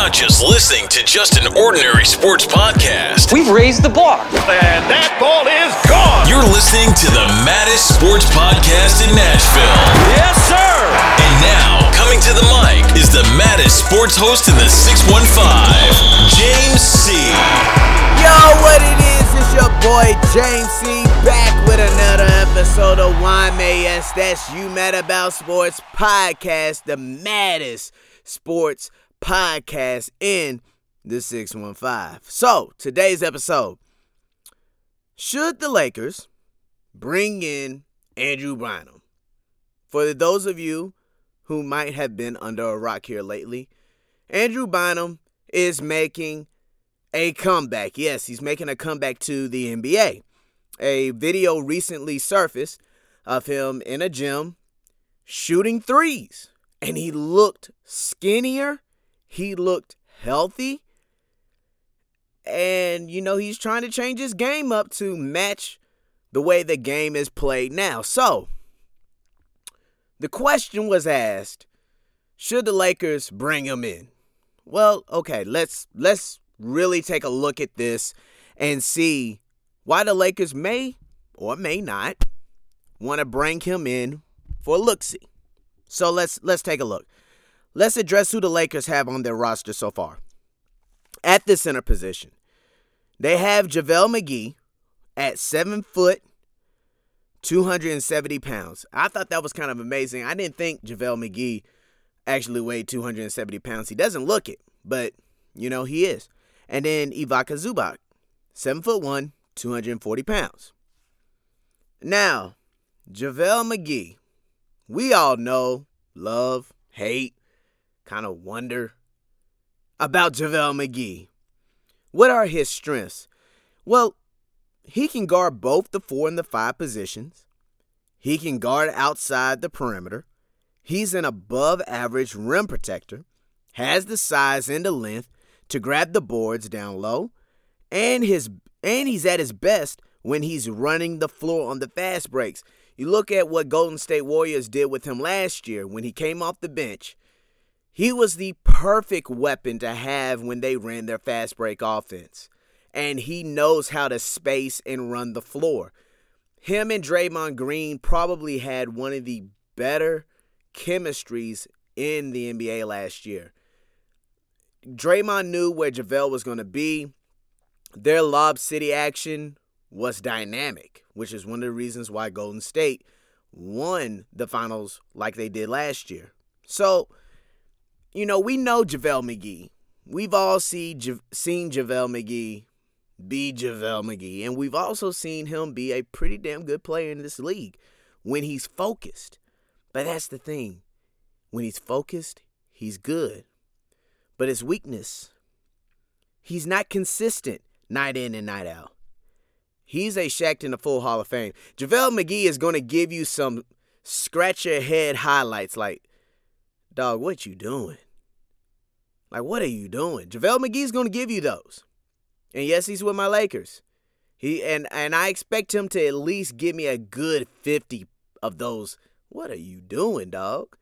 not just listening to just an ordinary sports podcast. We've raised the bar. And that ball is gone. You're listening to the maddest sports podcast in Nashville. Yes, sir. And now, coming to the mic is the maddest sports host in the 615, James C. Yo, what it is? It's your boy James C. Back with another episode of YMAS, that's You Mad About Sports podcast, the maddest sports podcast in the 615. So, today's episode Should the Lakers bring in Andrew Bynum? For those of you who might have been under a rock here lately, Andrew Bynum is making a comeback. Yes, he's making a comeback to the NBA. A video recently surfaced of him in a gym shooting threes, and he looked skinnier, he looked healthy, and you know, he's trying to change his game up to match the way the game is played now. So, the question was asked, should the Lakers bring him in? Well, okay, let's let's really take a look at this and see why the Lakers may or may not want to bring him in for look see. So let's let's take a look. Let's address who the Lakers have on their roster so far. At the center position, they have JaVale McGee at seven foot, 270 pounds. I thought that was kind of amazing. I didn't think JaVale McGee actually weighed 270 pounds. He doesn't look it, but you know, he is. And then Ivica Zubac, seven foot one, 240 pounds. Now, JaVale McGee, we all know, love, hate, kind of wonder about JaVale McGee. What are his strengths? Well, he can guard both the four and the five positions. He can guard outside the perimeter. He's an above average rim protector, has the size and the length to grab the boards down low, and his and he's at his best when he's running the floor on the fast breaks. You look at what Golden State Warriors did with him last year when he came off the bench. He was the perfect weapon to have when they ran their fast break offense. And he knows how to space and run the floor. Him and Draymond Green probably had one of the better chemistries in the NBA last year. Draymond knew where JaVale was going to be. Their Lob City action was dynamic, which is one of the reasons why Golden State won the finals like they did last year. So, you know, we know JaVale McGee. We've all see, seen JaVale McGee be JaVale McGee, and we've also seen him be a pretty damn good player in this league when he's focused. But that's the thing. When he's focused, he's good. But his weakness, he's not consistent night in and night out. He's a Shaqtin' a Fool Hall of Fame. JaVale McGee is going to give you some scratch your head highlights like, dog, what you doing? Like, what are you doing? JaVale McGee's to give you those. And yes, he's with my Lakers. He and and I expect him to at least give me a good 50 of those. What are you doing, dog?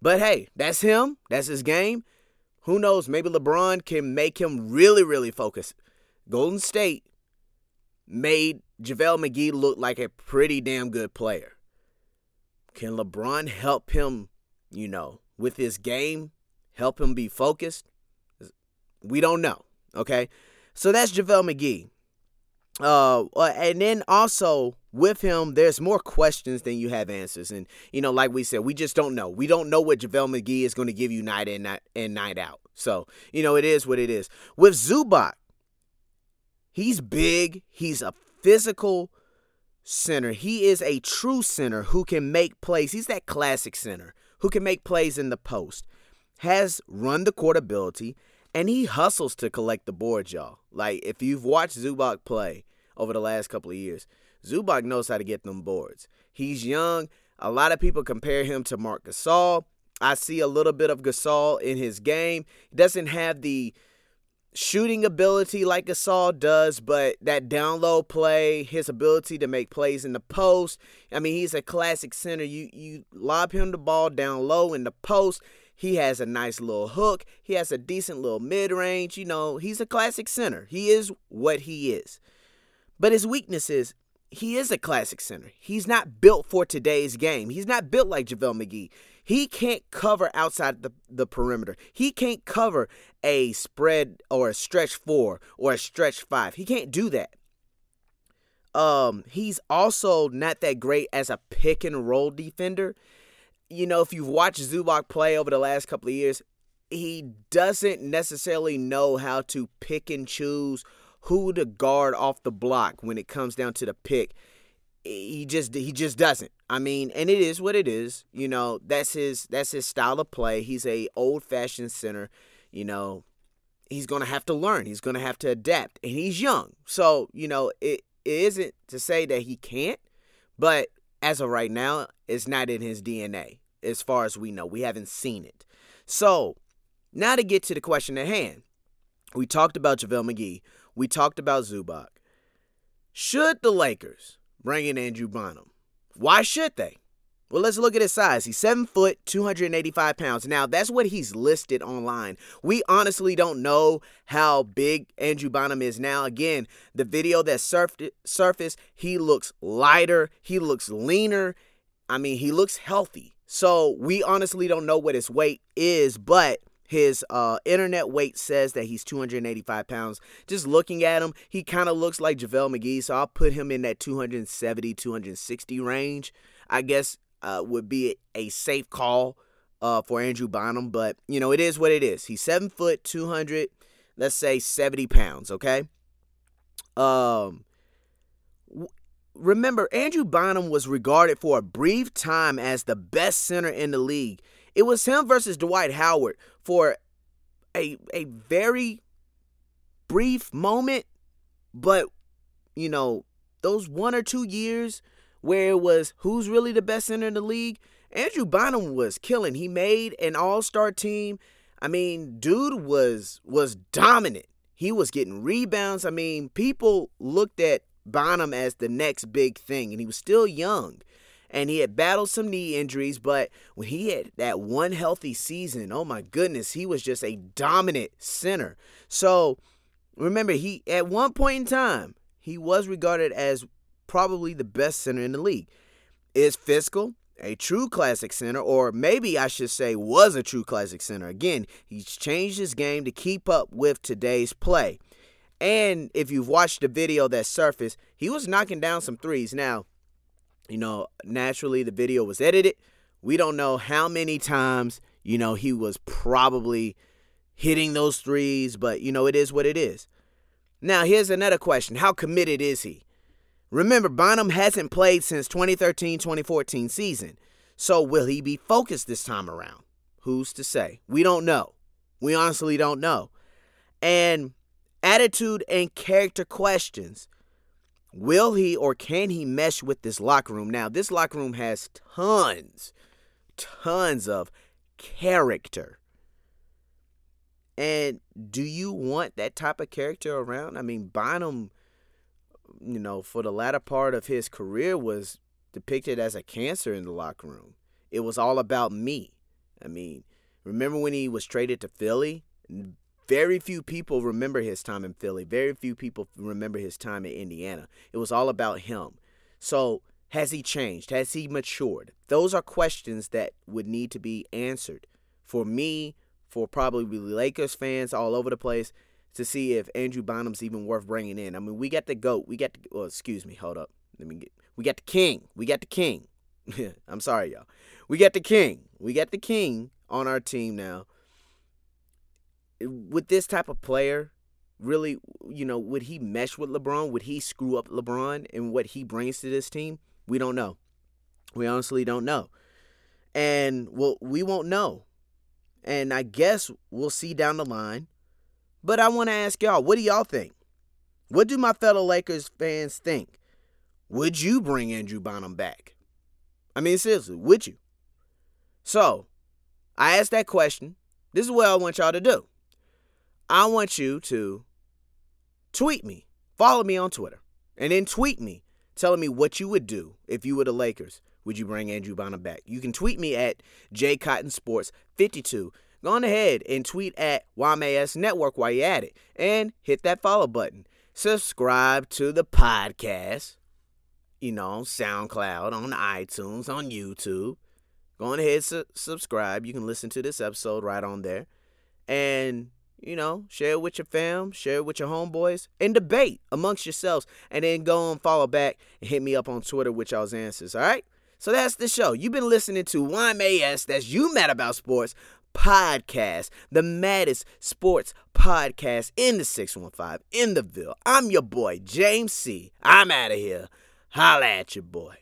But hey, that's him. That's his game. Who knows? Maybe LeBron can make him really, really focus. Golden State made JaVale McGee look like a pretty damn good player. Can LeBron help him, you know, with his game, help him be focused? We don't know. Okay. So that's JaVale McGee. Uh, uh, and then also with him, there's more questions than you have answers. And, you know, like we said, we just don't know. We don't know what JaVale McGee is going to give you night in night, and night out. So, you know, it is what it is. With Zubac, He's big. He's a physical center. He is a true center who can make plays. He's that classic center who can make plays in the post, has run the court ability, and he hustles to collect the boards, y'all. Like, if you've watched Zubac play over the last couple of years, Zubac knows how to get them boards. He's young. A lot of people compare him to Marc Gasol. I see a little bit of Gasol in his game. He doesn't have the shooting ability like Gasol does, but that down low play, his ability to make plays in the post. I mean, he's a classic center. You you lob him the ball down low in the post, He has a nice little hook. He has a decent little mid range. You know, he's a classic center. He is what he is. But his weakness is he is a classic center. He's not built for today's game. He's not built like JaVale McGee. He can't cover outside the, the perimeter. He can't cover a spread or a stretch four or a stretch five. He can't do that. Um, he's also not that great as a pick and roll defender you know, if you've watched Zubac play over the last couple of years, he doesn't necessarily know how to pick and choose who to guard off the block when it comes down to the pick. He just he just doesn't. I mean, and it is what it is. You know, that's his that's his style of play. He's a old fashioned center. You know, he's gonna have to learn. He's gonna have to adapt, and he's young. So you know, it, it isn't to say that he can't, but as of right now, it's not in his DNA, as far as we know. We haven't seen it. So, now to get to the question at hand. We talked about JaVale McGee. We talked about Zubac. Should the Lakers bring in Andrew Bynum. Why should they? Well, let's look at his size. He's seven foot, 285 pounds. Now, that's what he's listed online. We honestly don't know how big Andrew Bynum is now. Again, the video that surfed, surfaced, he looks lighter, he looks leaner. I mean, he looks healthy. So we honestly don't know what his weight is, but his uh, internet weight says that he's 285 pounds. Just looking at him, he kind of looks like JaVale McGee, so I'll put him in that 270, 260 range. I guess uh, would be a safe call uh, for Andrew Bynum, but you know it is what it is. He's seven foot, two hundred, let's say seventy pounds. Okay. Um. W- remember, Andrew Bynum was regarded for a brief time as the best center in the league. It was him versus Dwight Howard for a a very brief moment, but you know those one or two years where it was who's really the best center in the league. Andrew Bynum was killing. He made an all-star team. I mean, dude was was dominant. He was getting rebounds. I mean, people looked at Bynum as the next big thing, and he was still young. And he had battled some knee injuries, but when he had that one healthy season, oh my goodness, he was just a dominant center. So remember, he at one point in time, he was regarded as probably the best center in the league. Is Fizdale a true classic center, or maybe I should say was a true classic center? Again, he's changed his game to keep up with today's play. And if you've watched the video that surfaced, he was knocking down some threes. Now, you know, naturally the video was edited. We don't know how many times, you know, he was probably hitting those threes, but, you know, it is what it is. Now, here's another question How committed is he? Remember, Bynum hasn't played since 2013 2014 season. So will he be focused this time around? Who's to say? We don't know. We honestly don't know. And attitude and character questions. Will he or can he mesh with this locker room? Now, this locker room has tons, tons of character. And do you want that type of character around? I mean, Bynum you know, for the latter part of his career was depicted as a cancer in the locker room. It was all about me. I mean, remember when he was traded to Philly? Very few people remember his time in Philly. Very few people remember his time in Indiana. It was all about him. So, has he changed? Has he matured? Those are questions that would need to be answered for me, for probably Lakers fans all over the place, to see if Andrew Bynum's even worth bringing in. I mean, we got the goat. We got the. Well, excuse me. Hold up. Let me get. We got the king. We got the king. I'm sorry, y'all. We got the king. We got the king on our team now. With this type of player, really, you know, would he mesh with LeBron? Would he screw up LeBron and what he brings to this team? We don't know. We honestly don't know. And well, we won't know. And I guess we'll see down the line but I want to ask y'all, what do y'all think? What do my fellow Lakers fans think? Would you bring Andrew Bynum back? I mean, seriously, would you? So, I asked that question. This is what I want y'all to do. I want you to tweet me, follow me on Twitter, and then tweet me telling me what you would do if you were the Lakers. would you bring Andrew Bynum back? You can tweet me at jcottonsports52. Go on ahead and tweet at YMAS Network while you're at it. And hit that follow button. Subscribe to the podcast, you know, SoundCloud, on iTunes, on YouTube. Go on ahead, su- subscribe. You can listen to this episode right on there. And you know, share it with your fam, share it with your homeboys, and debate amongst yourselves. And then go and follow back and hit me up on Twitter with y'all's answers, all right? So that's the show. You've been listening to YMAS, that's You Mad About Sports podcast, the maddest sports podcast in the 615 in the Ville. I'm your boy, James C. I'm out of here. Holla at your boy.